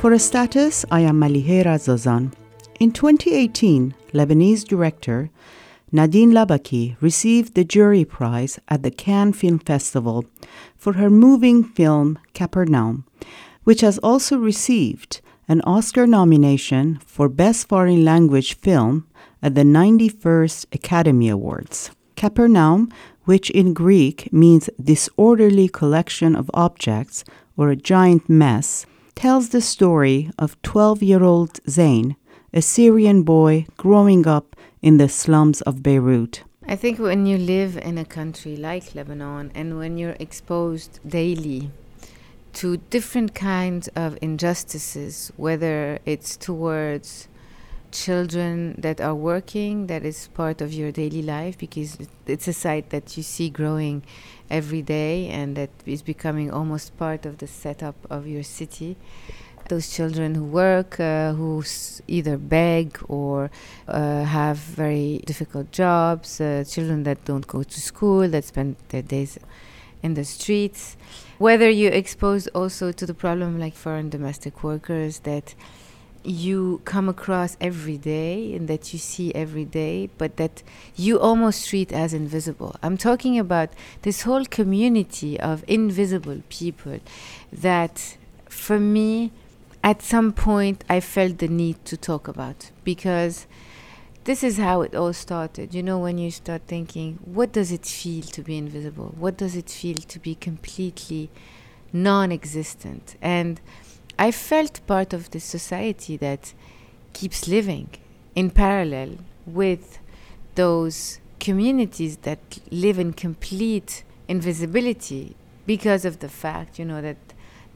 For a status, I am Malihe Razazan. In 2018, Lebanese director Nadine Labaki received the jury prize at the Cannes Film Festival for her moving film Capernaum, which has also received an Oscar nomination for Best Foreign Language Film at the 91st Academy Awards. Capernaum, which in Greek means disorderly collection of objects or a giant mess, tells the story of 12 year old Zain, a Syrian boy growing up in the slums of Beirut. I think when you live in a country like Lebanon and when you're exposed daily to different kinds of injustices, whether it's towards children that are working, that is part of your daily life because it's a sight that you see growing every day and that is becoming almost part of the setup of your city. Those children who work, uh, who s- either beg or uh, have very difficult jobs, uh, children that don't go to school, that spend their days in the streets. Whether you're exposed also to the problem like foreign domestic workers that you come across every day and that you see every day, but that you almost treat as invisible. I'm talking about this whole community of invisible people that, for me, at some point I felt the need to talk about because this is how it all started. You know, when you start thinking, what does it feel to be invisible? What does it feel to be completely non existent? And I felt part of this society that keeps living in parallel with those communities that live in complete invisibility because of the fact, you know, that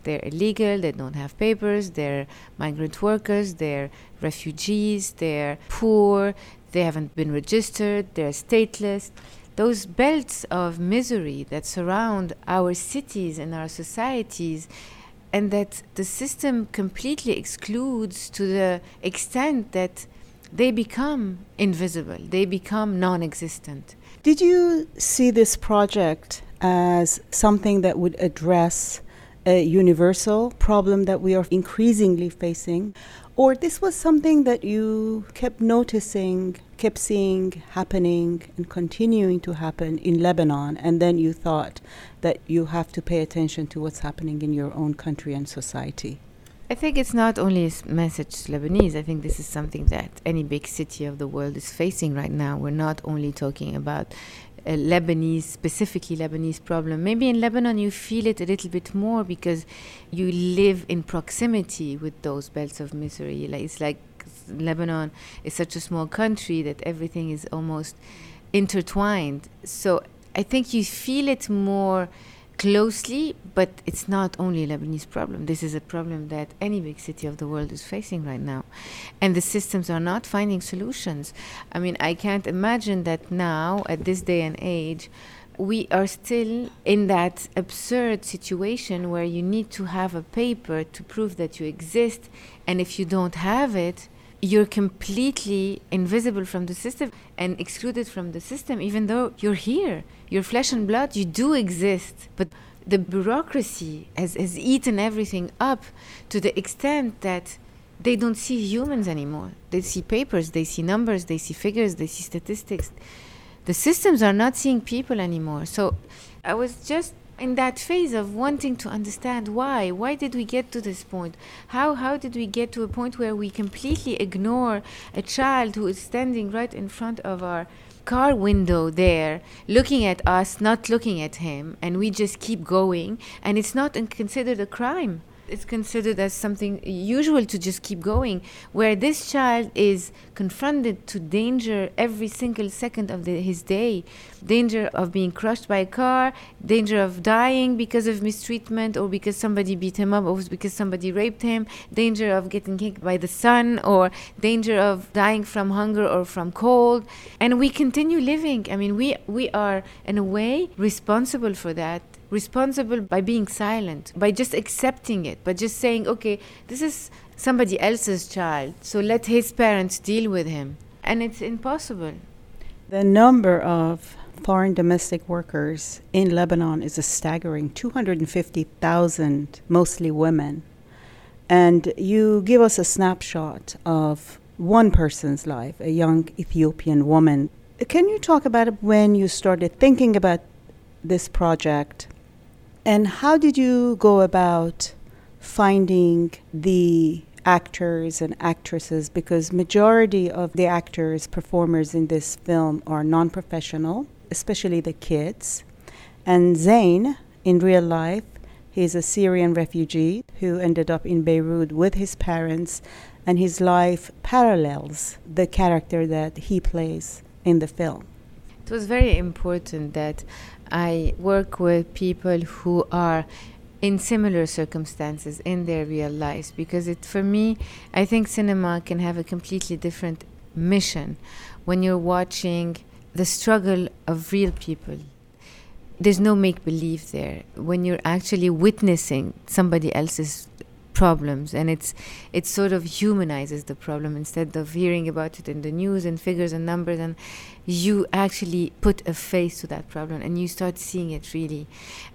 they're illegal, they don't have papers, they're migrant workers, they're refugees, they're poor, they haven't been registered, they're stateless. Those belts of misery that surround our cities and our societies and that the system completely excludes to the extent that they become invisible, they become non existent. Did you see this project as something that would address a universal problem that we are increasingly facing? Or this was something that you kept noticing, kept seeing happening and continuing to happen in Lebanon, and then you thought that you have to pay attention to what's happening in your own country and society? I think it's not only a message to Lebanese. I think this is something that any big city of the world is facing right now. We're not only talking about Lebanese, specifically Lebanese problem. Maybe in Lebanon you feel it a little bit more because you live in proximity with those belts of misery. Like it's like Lebanon is such a small country that everything is almost intertwined. So I think you feel it more closely, but it's not only a Lebanese problem. This is a problem that any big city of the world is facing right now. And the systems are not finding solutions. I mean, I can't imagine that now, at this day and age, we are still in that absurd situation where you need to have a paper to prove that you exist. And if you don't have it, you're completely invisible from the system and excluded from the system, even though you're here. You're flesh and blood, you do exist. But the bureaucracy has, has eaten everything up to the extent that they don't see humans anymore. They see papers, they see numbers, they see figures, they see statistics. The systems are not seeing people anymore. So I was just in that phase of wanting to understand why why did we get to this point how how did we get to a point where we completely ignore a child who is standing right in front of our car window there looking at us not looking at him and we just keep going and it's not considered a crime it's considered as something usual to just keep going where this child is confronted to danger every single second of the, his day. Danger of being crushed by a car danger of dying because of mistreatment or because somebody beat him up or because somebody raped him danger of getting kicked by the sun or danger of dying from hunger or from cold. And we continue living. I mean we we are in a way responsible for that responsible by being silent, by just accepting it, by just saying, okay, this is somebody else's child, so let his parents deal with him. And it's impossible. The number of foreign domestic workers in Lebanon is a staggering 250,000, mostly women. And you give us a snapshot of one person's life, a young Ethiopian woman. Can you talk about when you started thinking about this project and how did you go about finding the actors and actresses? Because majority of the actors performers in this film are non-professional especially the kids. And Zain in real life he's a Syrian refugee who ended up in Beirut with his parents and his life parallels the character that he plays in the film. It was very important that I work with people who are in similar circumstances in their real lives because it for me i think cinema can have a completely different mission when you're watching the struggle of real people. There's no make believe there. When you're actually witnessing somebody else's problems and it's it sort of humanizes the problem instead of hearing about it in the news and figures and numbers and you actually put a face to that problem and you start seeing it really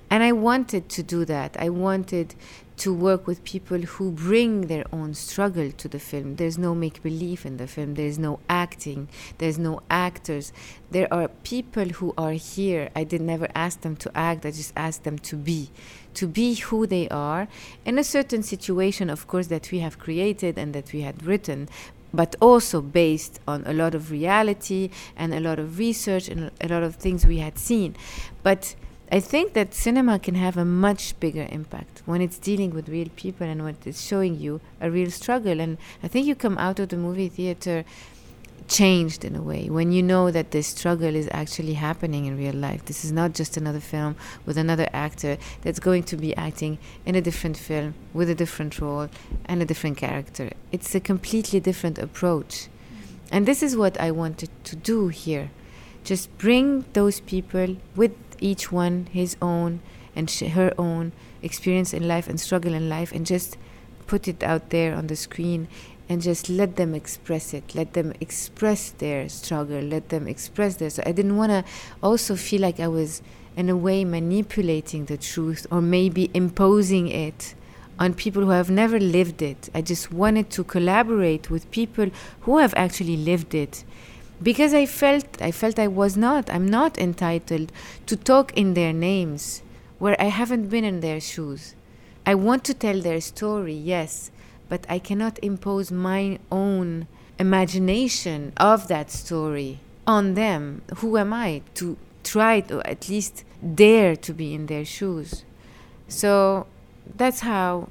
and I wanted to do that. I wanted to work with people who bring their own struggle to the film. There's no make believe in the film, there's no acting, there's no actors. There are people who are here. I did never ask them to act, I just asked them to be, to be who they are in a certain situation, of course, that we have created and that we had written. But also based on a lot of reality and a lot of research and a lot of things we had seen. But I think that cinema can have a much bigger impact when it's dealing with real people and when it's showing you a real struggle. And I think you come out of the movie theater changed in a way when you know that this struggle is actually happening in real life. This is not just another film with another actor that's going to be acting in a different film with a different role and a different character. It's a completely different approach. And this is what I wanted to do here. Just bring those people with each one his own and sh- her own experience in life and struggle in life and just put it out there on the screen and just let them express it. Let them express their struggle. Let them express their so i didn't want to also feel like i was in a way manipulating the truth or maybe imposing it on people who have never lived it. I just wanted to collaborate with people who have actually lived it because I felt I felt I was not I'm not entitled to talk in their names where I haven't been in their shoes. I want to tell their story, yes, but I cannot impose my own imagination of that story on them. Who am I to try to at least dare to be in their shoes? So that's how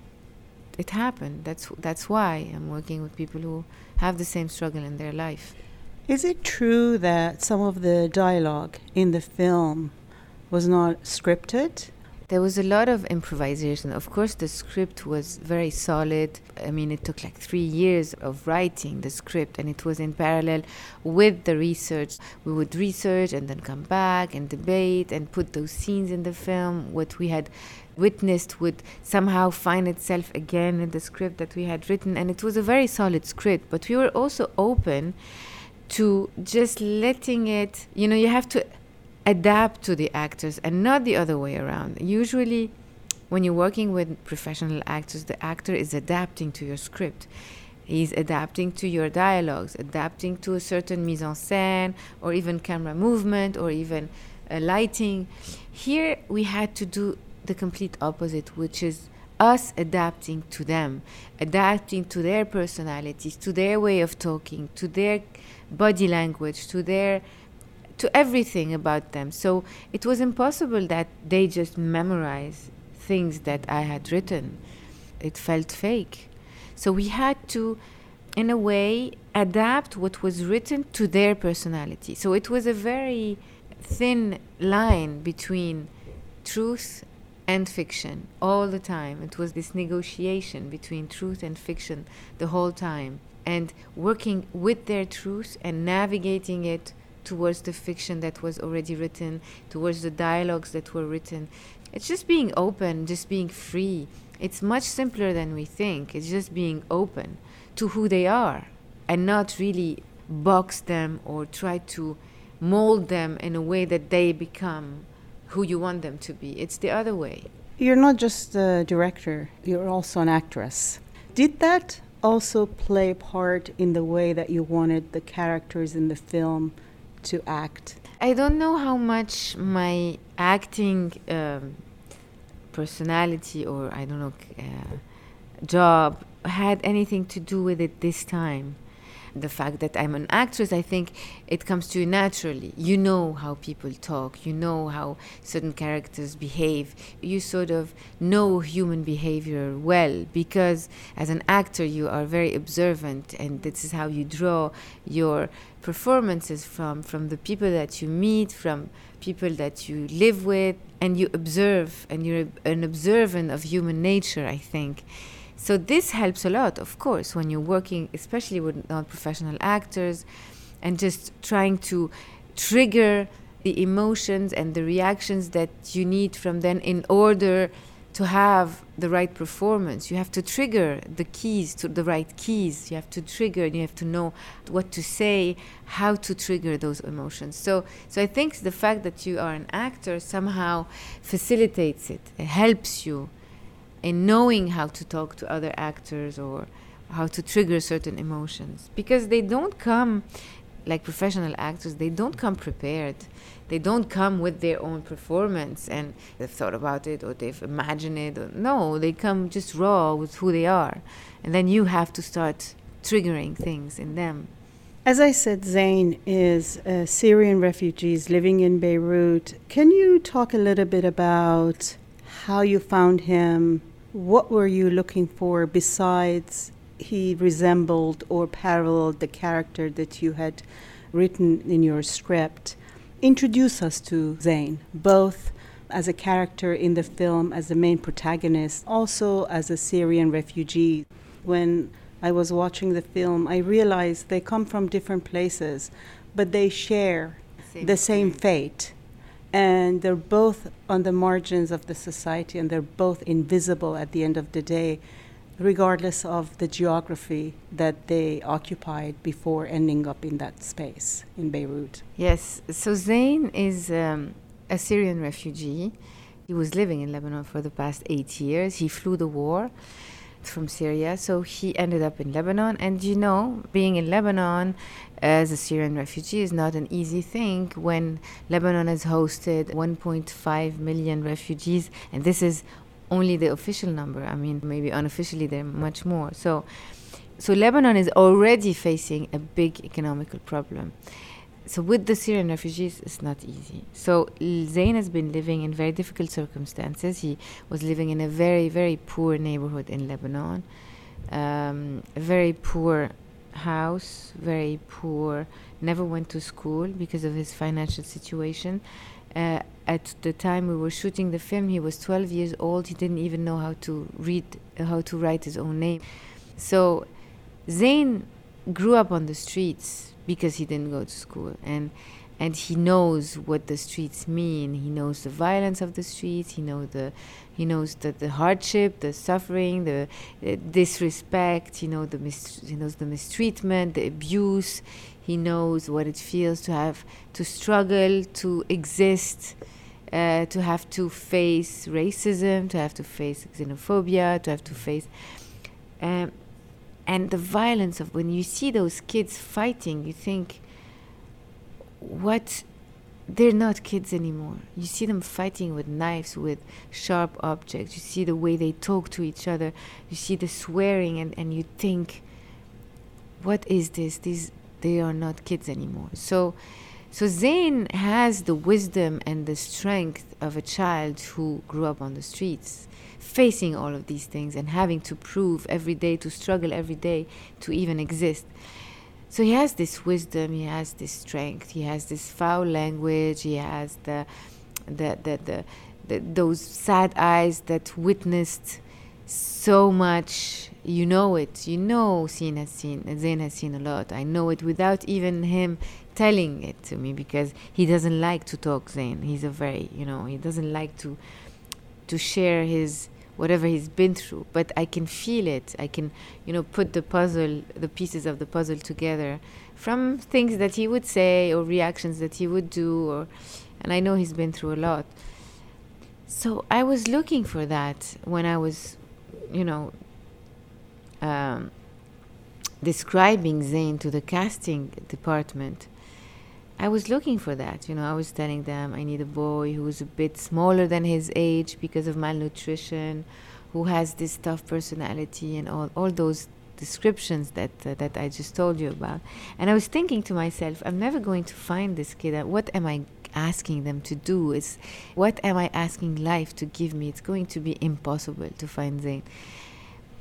it happened. That's that's why I'm working with people who have the same struggle in their life. Is it true that some of the dialogue in the film was not scripted? There was a lot of improvisation. Of course, the script was very solid. I mean, it took like three years of writing the script, and it was in parallel with the research. We would research and then come back and debate and put those scenes in the film. What we had witnessed would somehow find itself again in the script that we had written, and it was a very solid script. But we were also open to just letting it, you know, you have to adapt to the actors and not the other way around. Usually, when you're working with professional actors, the actor is adapting to your script. He's adapting to your dialogues, adapting to a certain mise en scène, or even camera movement, or even uh, lighting. Here, we had to do the complete opposite, which is us adapting to them, adapting to their personalities, to their way of talking, to their body language, to their to everything about them. So it was impossible that they just memorize things that I had written. It felt fake. So we had to, in a way, adapt what was written to their personality. So it was a very thin line between truth and fiction all the time. It was this negotiation between truth and fiction the whole time and working with their truth and navigating it towards the fiction that was already written, towards the dialogues that were written. It's just being open, just being free. It's much simpler than we think. It's just being open to who they are and not really box them or try to mold them in a way that they become who you want them to be. It's the other way. You're not just a director, you're also an actress. Did that also play a part in the way that you wanted the characters in the film to act? I don't know how much my acting um, personality or I don't know uh, job had anything to do with it this time the fact that I'm an actress, I think it comes to you naturally. You know how people talk, you know how certain characters behave. You sort of know human behavior well because as an actor, you are very observant, and this is how you draw your performances from from the people that you meet, from people that you live with, and you observe, and you're an observant of human nature, I think. So this helps a lot, of course, when you're working, especially with non-professional actors, and just trying to trigger the emotions and the reactions that you need from them in order to have the right performance. You have to trigger the keys to the right keys. You have to trigger. And you have to know what to say, how to trigger those emotions. So, so I think the fact that you are an actor somehow facilitates it. It helps you in knowing how to talk to other actors or how to trigger certain emotions. Because they don't come like professional actors they don't come prepared. They don't come with their own performance and they've thought about it or they've imagined it. Or, no they come just raw with who they are. And then you have to start triggering things in them. As I said, Zain is a Syrian refugee living in Beirut. Can you talk a little bit about how you found him, what were you looking for besides he resembled or paralleled the character that you had written in your script? Introduce us to Zain, both as a character in the film, as the main protagonist, also as a Syrian refugee. When I was watching the film, I realized they come from different places, but they share same the same fate and they're both on the margins of the society and they're both invisible at the end of the day regardless of the geography that they occupied before ending up in that space in Beirut. Yes, so Zain is um, a Syrian refugee. He was living in Lebanon for the past eight years. He flew the war from Syria. So he ended up in Lebanon. And you know, being in Lebanon as a Syrian refugee is not an easy thing when Lebanon has hosted 1.5 million refugees. And this is only the official number. I mean, maybe unofficially, there are much more. So, so Lebanon is already facing a big economical problem so with the Syrian refugees, it's not easy. So Zain has been living in very difficult circumstances. He was living in a very, very poor neighborhood in Lebanon, um, a very poor house, very poor. Never went to school because of his financial situation. Uh, at the time we were shooting the film, he was 12 years old. He didn't even know how to read, uh, how to write his own name. So Zain grew up on the streets because he didn't go to school. And and he knows what the streets mean. He knows the violence of the streets. He knows the he knows the, the hardship the suffering the, the disrespect. He knows the mis- he knows the mistreatment the abuse. He knows what it feels to have to struggle to exist uh, to have to face racism to have to face xenophobia to have to face um, and the violence of when you see those kids fighting you think what? They're not kids anymore. You see them fighting with knives with sharp objects. You see the way they talk to each other. You see the swearing and, and you think what is this? These they are not kids anymore. So so Zain has the wisdom and the strength of a child who grew up on the streets facing all of these things and having to prove every day, to struggle every day to even exist. So he has this wisdom, he has this strength, he has this foul language, he has the, the, the, the, the those sad eyes that witnessed so much. You know it. You know Zain has seen Zain has seen a lot. I know it without even him telling it to me because he doesn't like to talk Zain. He's a very you know, he doesn't like to to share his whatever he's been through but i can feel it. I can you know put the puzzle the pieces of the puzzle together from things that he would say or reactions that he would do or and i know he's been through a lot. So i was looking for that when i was you know um, describing Zain to the casting department, I was looking for that. You know, I was telling them I need a boy who's a bit smaller than his age because of malnutrition, who has this tough personality and all, all those descriptions that uh, that I just told you about. And I was thinking to myself, I'm never going to find this kid. What am I asking them to do? Is what am I asking life to give me? It's going to be impossible to find Zain.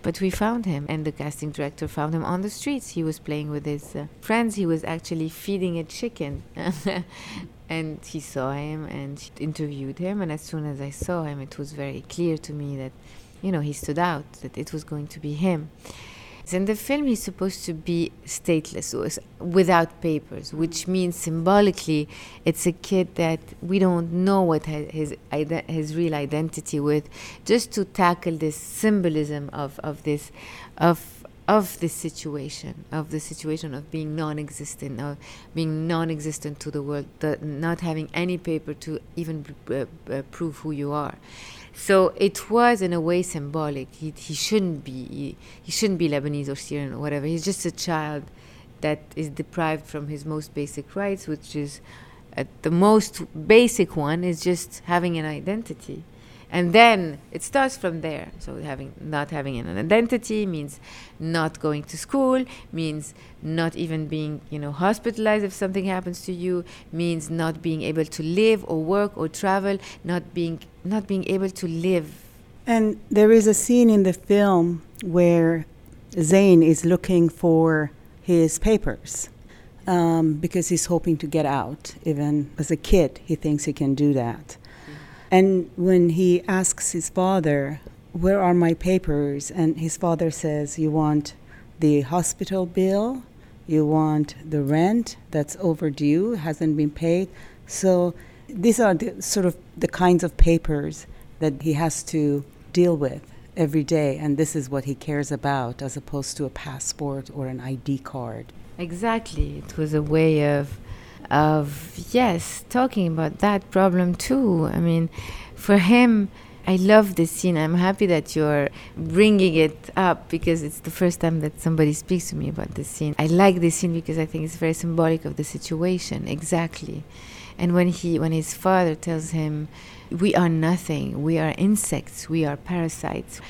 But we found him, and the casting director found him on the streets. He was playing with his uh, friends. He was actually feeding a chicken. and he saw him and interviewed him. And as soon as I saw him, it was very clear to me that, you know, he stood out, that it was going to be him. In the film, he's supposed to be stateless, without papers, which means symbolically, it's a kid that we don't know what his his real identity with. Just to tackle this symbolism of of this, of of this situation, of the situation of being non-existent, of being non-existent to the world, the, not having any paper to even prove who you are. So it was in a way symbolic. He, he shouldn't be he, he shouldn't be Lebanese or Syrian or whatever. He's just a child that is deprived from his most basic rights, which is uh, the most basic one is just having an identity and then it starts from there so having not having an identity means not going to school means not even being you know hospitalized if something happens to you means not being able to live or work or travel not being not being able to live and there is a scene in the film where Zain is looking for his papers um, because he's hoping to get out. Even as a kid, he thinks he can do that. And when he asks his father, Where are my papers? and his father says, You want the hospital bill, you want the rent that's overdue, hasn't been paid. So these are the, sort of the kinds of papers that he has to deal with every day, and this is what he cares about as opposed to a passport or an ID card. Exactly. It was a way of of yes talking about that problem too. I mean for him i love this scene. I'm happy that you're bringing it up because it's the first time that somebody speaks to me about this scene. I like this scene because i think it's very symbolic of the situation exactly. And when he when his father tells him we are nothing. We are insects. We are parasites.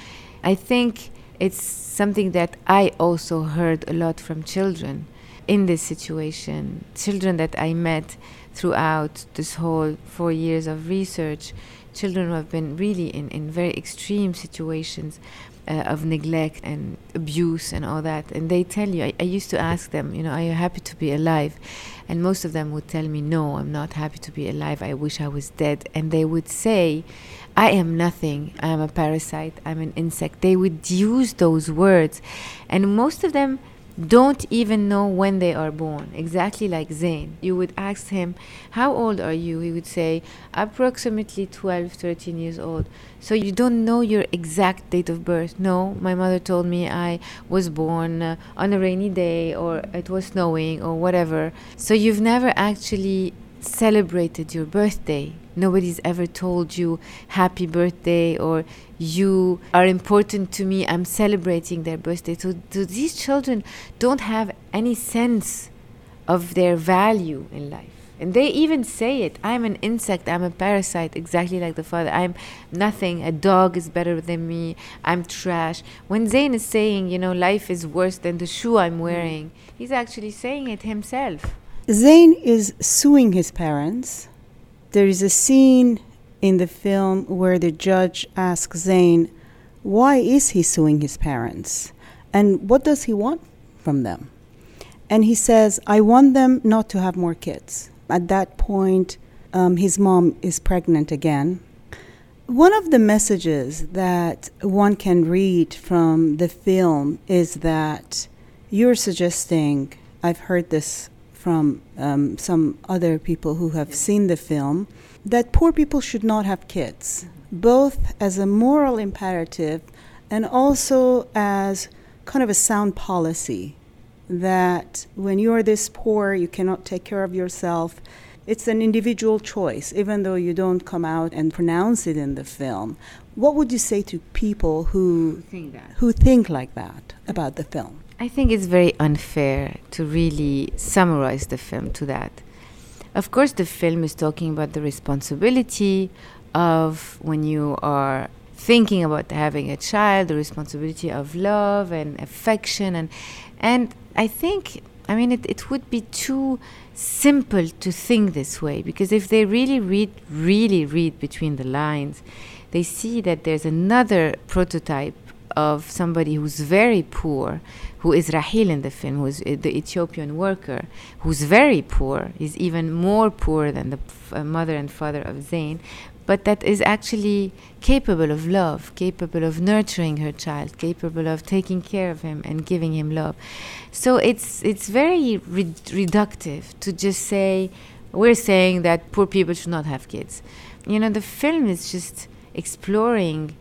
I think it's something that i also heard a lot from children in this situation. Children that I met throughout this whole four years of research, children who have been really in, in very extreme situations uh, of neglect and abuse and all that. And they tell you, I, I used to ask them, you know, are you happy to be alive? And most of them would tell me, no, I'm not happy to be alive. I wish I was dead. And they would say, I am nothing. I am a parasite. I'm an insect. They would use those words. And most of them don't even know when they are born, exactly like Zain. You would ask him, How old are you? He would say, Approximately 12, 13 years old. So you don't know your exact date of birth. No, my mother told me I was born uh, on a rainy day or it was snowing or whatever. So you've never actually celebrated your birthday. Nobody's ever told you happy birthday or you are important to me. I'm celebrating their birthday. So, so these children don't have any sense of their value in life. And they even say it I'm an insect, I'm a parasite, exactly like the father. I'm nothing, a dog is better than me, I'm trash. When Zain is saying, you know, life is worse than the shoe I'm wearing, he's actually saying it himself. Zain is suing his parents. There is a scene in the film where the judge asks Zain, why is he suing his parents? And what does he want from them? And he says, I want them not to have more kids. At that point, um, his mom is pregnant again. One of the messages that one can read from the film is that you're suggesting, I've heard this from um, some other people who have seen the film that poor people should not have kids, both as a moral imperative and also as kind of a sound policy that when you are this poor, you cannot take care of yourself, it's an individual choice, even though you don't come out and pronounce it in the film. What would you say to people who think that. who think like that about the film? I think it's very unfair to really summarize the film to that. Of course, the film is talking about the responsibility of when you are thinking about having a child, the responsibility of love and affection, and and I think I mean it, it would be too simple to think this way because if they really read really read between the lines, they see that there's another prototype of somebody who's very poor, who is Rahil in the film, who's uh, the Ethiopian worker, who's very poor, is even more poor than the f- uh, mother and father of Zain, but that is actually capable of love, capable of nurturing her child, capable of taking care of him and giving him love. So it's it's very re- reductive to just say we're saying that poor people should not have kids. You know, the film is just exploring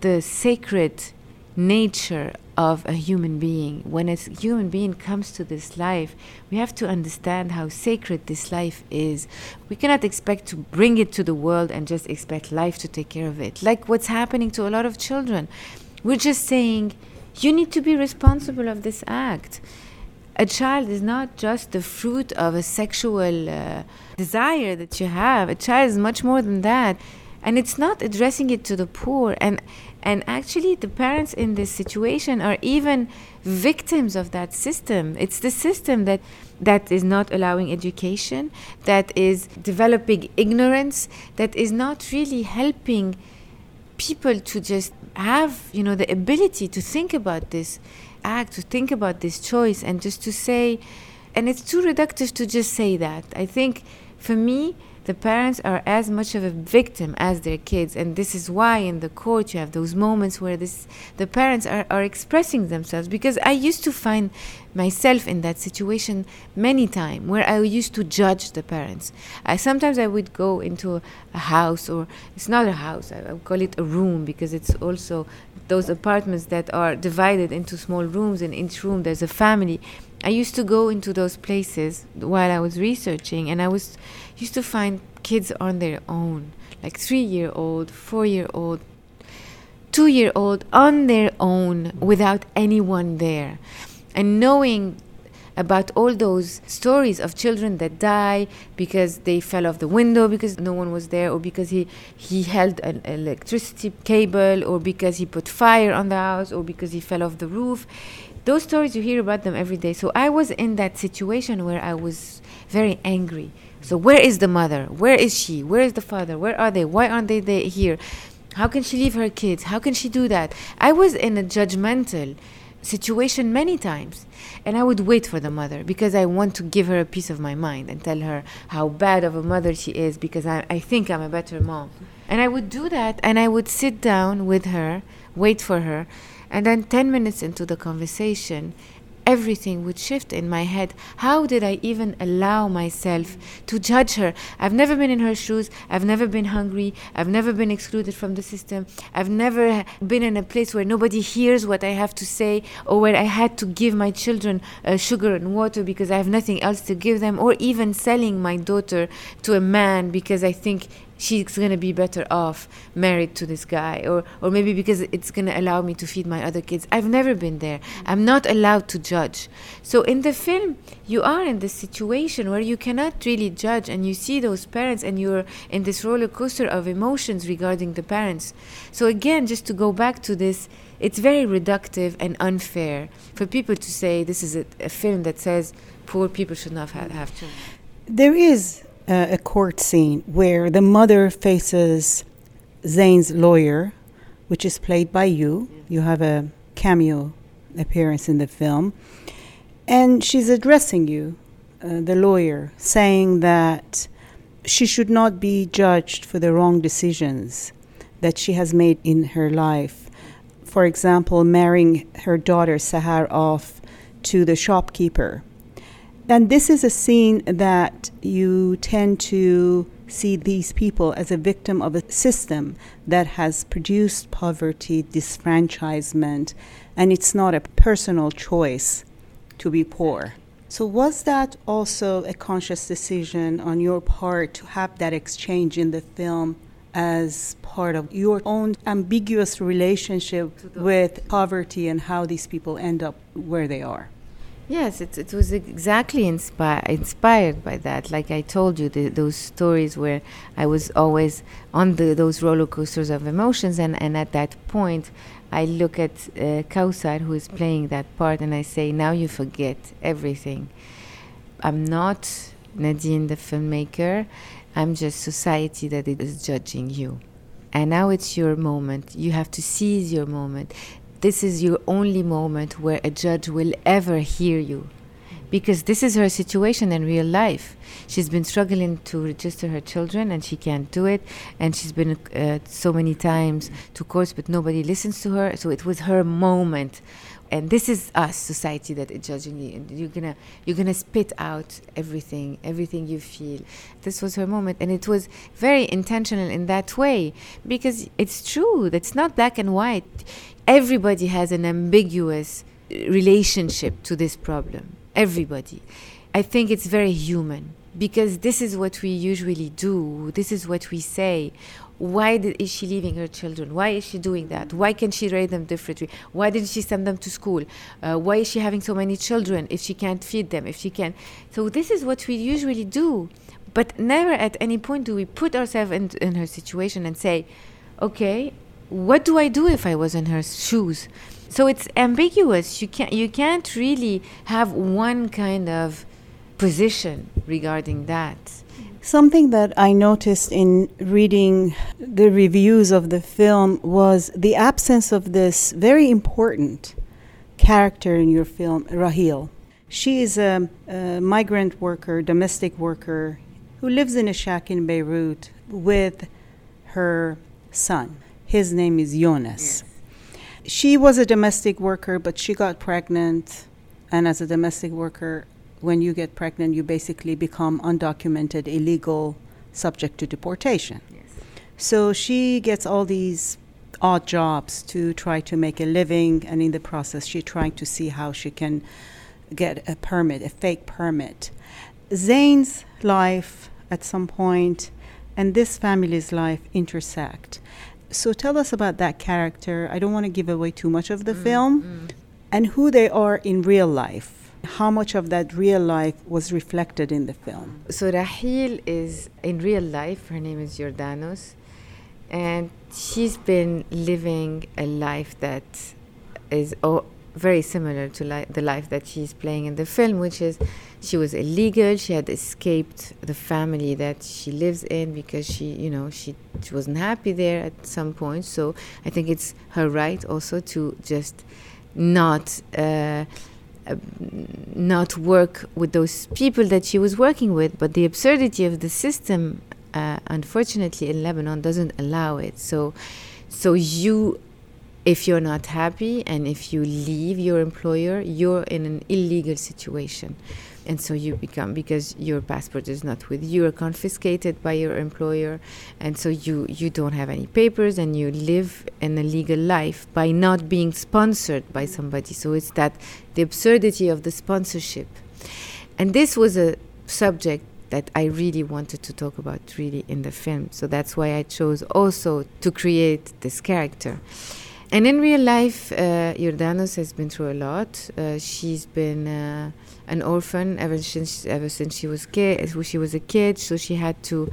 the sacred nature of a human being. When a human being comes to this life, we have to understand how sacred this life is. We cannot expect to bring it to the world and just expect life to take care of it. Like what's happening to a lot of children. We're just saying, you need to be responsible of this act. A child is not just the fruit of a sexual uh, desire that you have. A child is much more than that and it's not addressing it to the poor and and actually the parents in this situation are even victims of that system. It's the system that that is not allowing education that is developing ignorance that is not really helping people to just have you know the ability to think about this act to think about this choice and just to say and it's too reductive to just say that. I think for me the parents are as much of a victim as their kids and this is why in the court you have those moments where this the parents are, are expressing themselves because i used to find myself in that situation many times where i used to judge the parents. I, sometimes i would go into a house or it's not a house I, I would call it a room because it's also those apartments that are divided into small rooms and each room there's a family. I used to go into those places while I was researching, and I was used to find kids on their own, like three year old, four year old, two year old on their own without anyone there. And knowing about all those stories of children that die because they fell off the window because no one was there or because he he held an electricity cable or because he put fire on the house or because he fell off the roof. Those stories you hear about them every day. So i was in that situation where i was very angry so where is the mother? Where is she? Where is the father? Where are they? Why aren't they, here? How can she leave her kids? How can she do that? I was in a judgmental situation many times and i would wait for the mother because i want to give her a piece of my mind and tell her how bad of a mother she is because i, I think i'm a better mom. And i would do that and i would sit down with her wait for her and then 10 minutes into the conversation, everything would shift in my head. How did I even allow myself to judge her? I've never been in her shoes. I've never been hungry. I've never been excluded from the system. I've never been in a place where nobody hears what I have to say or where I had to give my children uh, sugar and water because I have nothing else to give them, or even selling my daughter to a man because I think she's going to be better off married to this guy or or maybe because it's going to allow me to feed my other kids. I've never been there. Mm. I'm not allowed to judge. So in the film you are in this situation where you cannot really judge and you see those parents and you're in this roller coaster of emotions regarding the parents. So again just to go back to this it's very reductive and unfair for people to say this is a, a film that says poor people should not have, have children. There is uh, a court scene where the mother faces Zain's lawyer, which is played by you. You have a cameo appearance in the film. And she's addressing you, uh, the lawyer, saying that she should not be judged for the wrong decisions that she has made in her life. For example, marrying her daughter Sahar off to the shopkeeper and this is a scene that you tend to see these people as a victim of a system that has produced poverty, disfranchisement, and it's not a personal choice to be poor. So, was that also a conscious decision on your part to have that exchange in the film as part of your own ambiguous relationship with poverty and how these people end up where they are? Yes, it, it was exactly inspi- inspired by that. Like I told you, the, those stories where I was always on the, those roller coasters of emotions, and, and at that point, I look at uh, Kausar, who is playing that part, and I say, Now you forget everything. I'm not Nadine, the filmmaker, I'm just society that is judging you. And now it's your moment. You have to seize your moment this is your only moment where a judge will ever hear you because this is her situation in real life. She's been struggling to register her children and she can't do it. And she's been uh, so many times to courts, but nobody listens to her. So it was her moment. And this is us, society, that is judging you. And you're gonna, you're gonna spit out everything, everything you feel. This was her moment, and it was very intentional in that way because it's true. It's not black and white everybody has an ambiguous relationship to this problem. Everybody. I think it's very human because this is what we usually do. This is what we say. Why did, is she leaving her children? Why is she doing that? Why can she raise them differently? Why didn't she send them to school? Uh, why is she having so many children if she can't feed them? If she can, so this is what we usually do, but never at any point do we put ourselves in, in her situation and say, "Okay, what do I do if I was in her shoes? So it's ambiguous. You can't you can't really have one kind of position regarding that. Something that I noticed in reading the reviews of the film was the absence of this very important character in your film, Rahil. She is a, a migrant worker, domestic worker, who lives in a shack in Beirut with her son. His name is Jonas. Yes. She was a domestic worker, but she got pregnant. And as a domestic worker, when you get pregnant, you basically become undocumented, illegal, subject to deportation. Yes. So she gets all these odd jobs to try to make a living, and in the process, she's trying to see how she can get a permit, a fake permit. Zain's life at some point and this family's life intersect. So tell us about that character. I don't want to give away too much of the mm, film mm. and who they are in real life. How much of that real life was reflected in the film? So Rahil is in real life, her name is Jordanos, and she's been living a life that is oh, very similar to li- the life that she's playing in the film, which is she was illegal. She had escaped the family that she lives in because she, you know, she, she wasn't happy there at some point. So I think it's her right also to just not. Uh, uh, not work with those people that she was working with, but the absurdity of the system, uh, unfortunately, in Lebanon doesn't allow it. So, so you if you're not happy and if you leave your employer, you're in an illegal situation. And so you become, because your passport is not with you, you're confiscated by your employer. And so you, you don't have any papers and you live an illegal life by not being sponsored by somebody. So it's that the absurdity of the sponsorship. And this was a subject that I really wanted to talk about really in the film. So that's why I chose also to create this character. And in real life, uh, Jordanos has been through a lot. Uh, she's been uh, an orphan ever since ever since she was kid. She was a kid, so she had to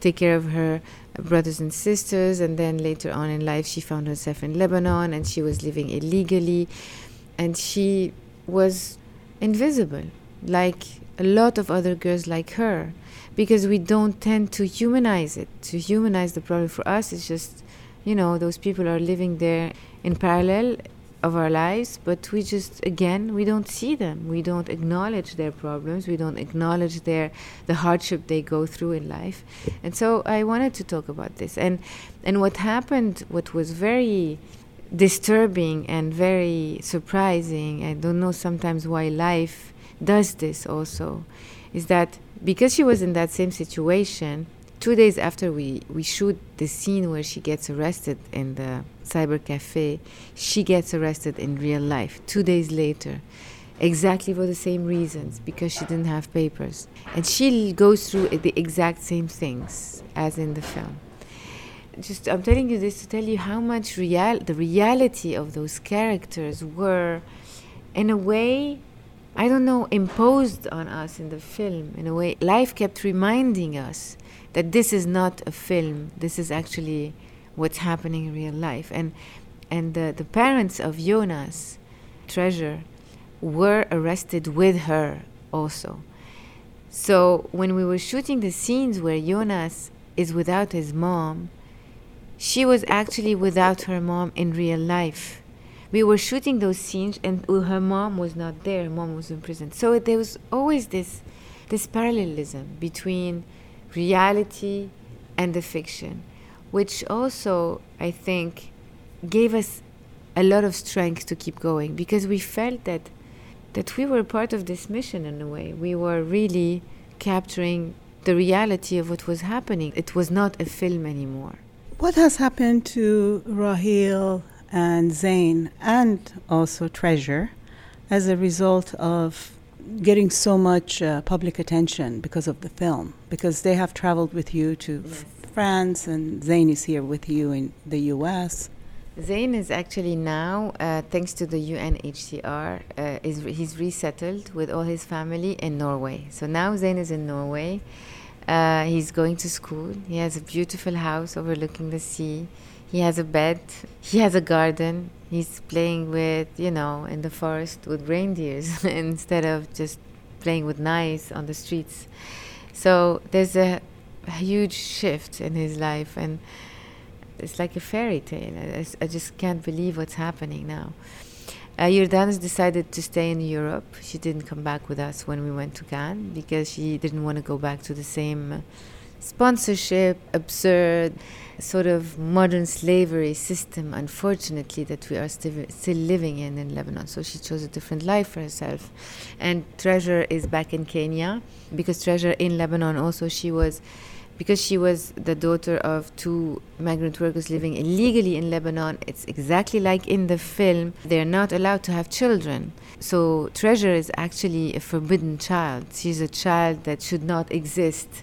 take care of her brothers and sisters. And then later on in life, she found herself in Lebanon, and she was living illegally, and she was invisible, like a lot of other girls like her, because we don't tend to humanize it. To humanize the problem for us is just you know those people are living there in parallel of our lives but we just again we don't see them. We don't acknowledge their problems. We don't acknowledge their the hardship they go through in life. And so i wanted to talk about this. And and what happened what was very disturbing and very surprising i don't know sometimes why life does this also is that because she was in that same situation two days after we, we shoot the scene where she gets arrested in the cyber cafe, she gets arrested in real life. Two days later, exactly for the same reasons because she didn't have papers. And she goes through the exact same things as in the film. Just I'm telling you this to tell you how much real the reality of those characters were in a way I don't know imposed on us in the film in a way life kept reminding us that this is not a film this is actually what's happening in real life and and the, the parents of Jonas treasure were arrested with her also. So when we were shooting the scenes where Jonas is without his mom, she was actually without her mom in real life. We were shooting those scenes and her mom was not there, her mom was in prison. So there was always this this parallelism between reality and the fiction, which also I think gave us a lot of strength to keep going because we felt that that we were part of this mission in a way. We were really capturing the reality of what was happening. It was not a film anymore. What has happened to Rahil and Zain and also Treasure as a result of getting so much uh, public attention because of the film? Because they have traveled with you to yes. France and Zain is here with you in the US. Zain is actually now, uh, thanks to the UNHCR, uh, is re- he's resettled with all his family in Norway. So now Zain is in Norway. Uh, he's going to school. He has a beautiful house overlooking the sea. He has a bed. He has a garden. He's playing with, you know, in the forest with reindeers instead of just playing with knives on the streets. So there's a, a huge shift in his life and it's like a fairy tale. I, I just can't believe what's happening now. Uh, decided to stay in Europe. She didn't come back with us when we went to Cannes because she didn't want to go back to the same sponsorship, absurd, sort of modern slavery system, unfortunately, that we are st- still living in in Lebanon. So she chose a different life for herself. And Treasure is back in Kenya because Treasure in Lebanon also, she was because she was the daughter of two migrant workers living illegally in Lebanon, it's exactly like in the film. They're not allowed to have children. So Treasure is actually a forbidden child. She's a child that should not exist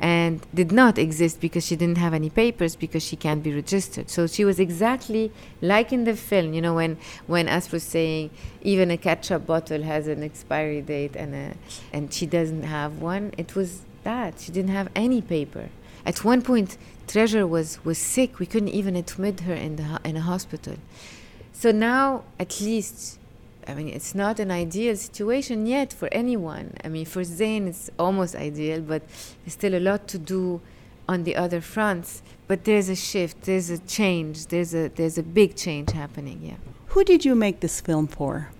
and did not exist because she didn't have any papers because she can't be registered. So she was exactly like in the film, you know, when when As was saying even a ketchup bottle has an expiry date and a, and she doesn't have one. It was that. She didn't have any paper. At one point, Treasure was, was sick. We couldn't even admit her in, the, in a hospital. So now, at least, I mean, it's not an ideal situation yet for anyone. I mean, for Zain, it's almost ideal, but there's still a lot to do on the other fronts. But there's a shift, there's a change, there's a, there's a big change happening, yeah. Who did you make this film for?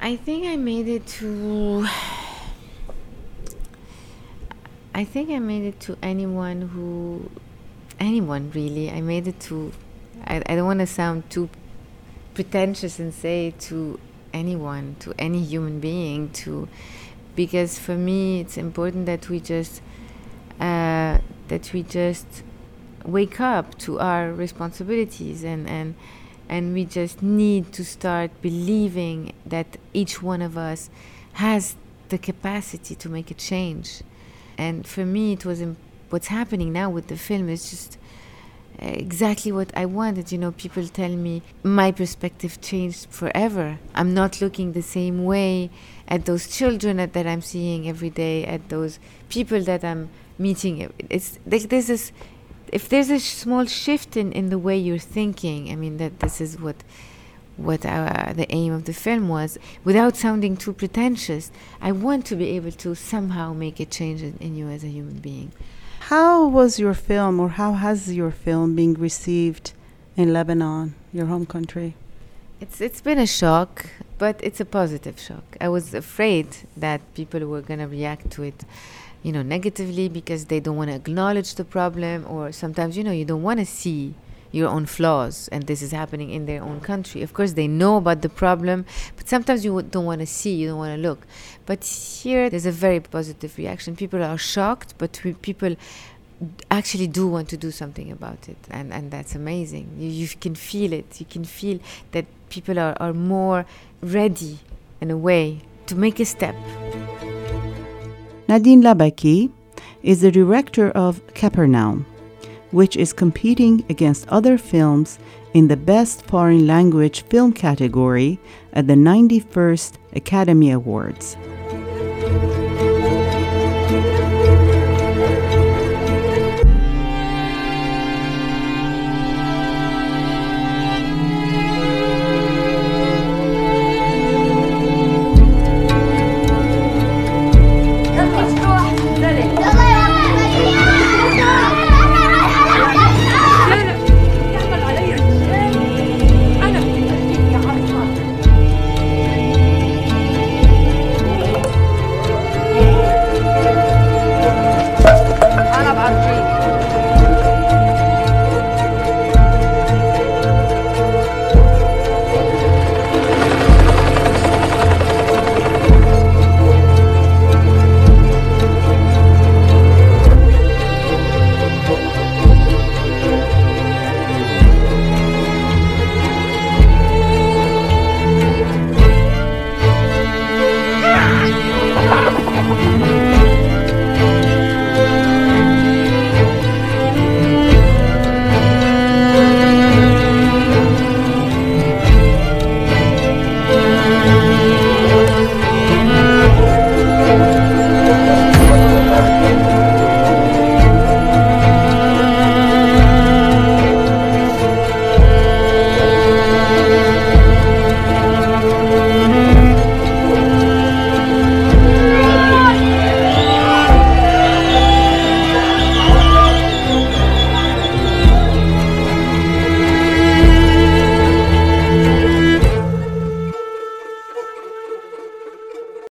I think I made it to I think I made it to anyone who, anyone really. I made it to, I, I don't want to sound too pretentious and say to anyone, to any human being, to, because for me it's important that we just, uh, that we just wake up to our responsibilities and, and, and we just need to start believing that each one of us has the capacity to make a change. And for me, it was what's happening now with the film is just exactly what I wanted. You know, people tell me my perspective changed forever. I'm not looking the same way at those children that, that I'm seeing every day, at those people that I'm meeting. It's like there's this. If there's a small shift in, in the way you're thinking, I mean that this is what what uh, the aim of the film was without sounding too pretentious. I want to be able to somehow make a change in, in, you as a human being. How was your film, or how has your film been received in Lebanon, your home country? It's it's been a shock, but it's a positive shock. I was afraid that people were to react to it, you know, negatively because they don't want to acknowledge the problem, or sometimes you know you don't want to see your own flaws and this is happening in their own country. Of course they know about the problem but sometimes you don't want to see you don't want to look. But here there's a very positive reaction. People are shocked but people actually do want to do something about it and and that's amazing. You, you can feel it. You can feel that people are, are more ready in a way, to make a step. Nadine Labaki is the director of Capernaum, which is competing against other films in the Best Foreign Language Film category at the 91st Academy Awards.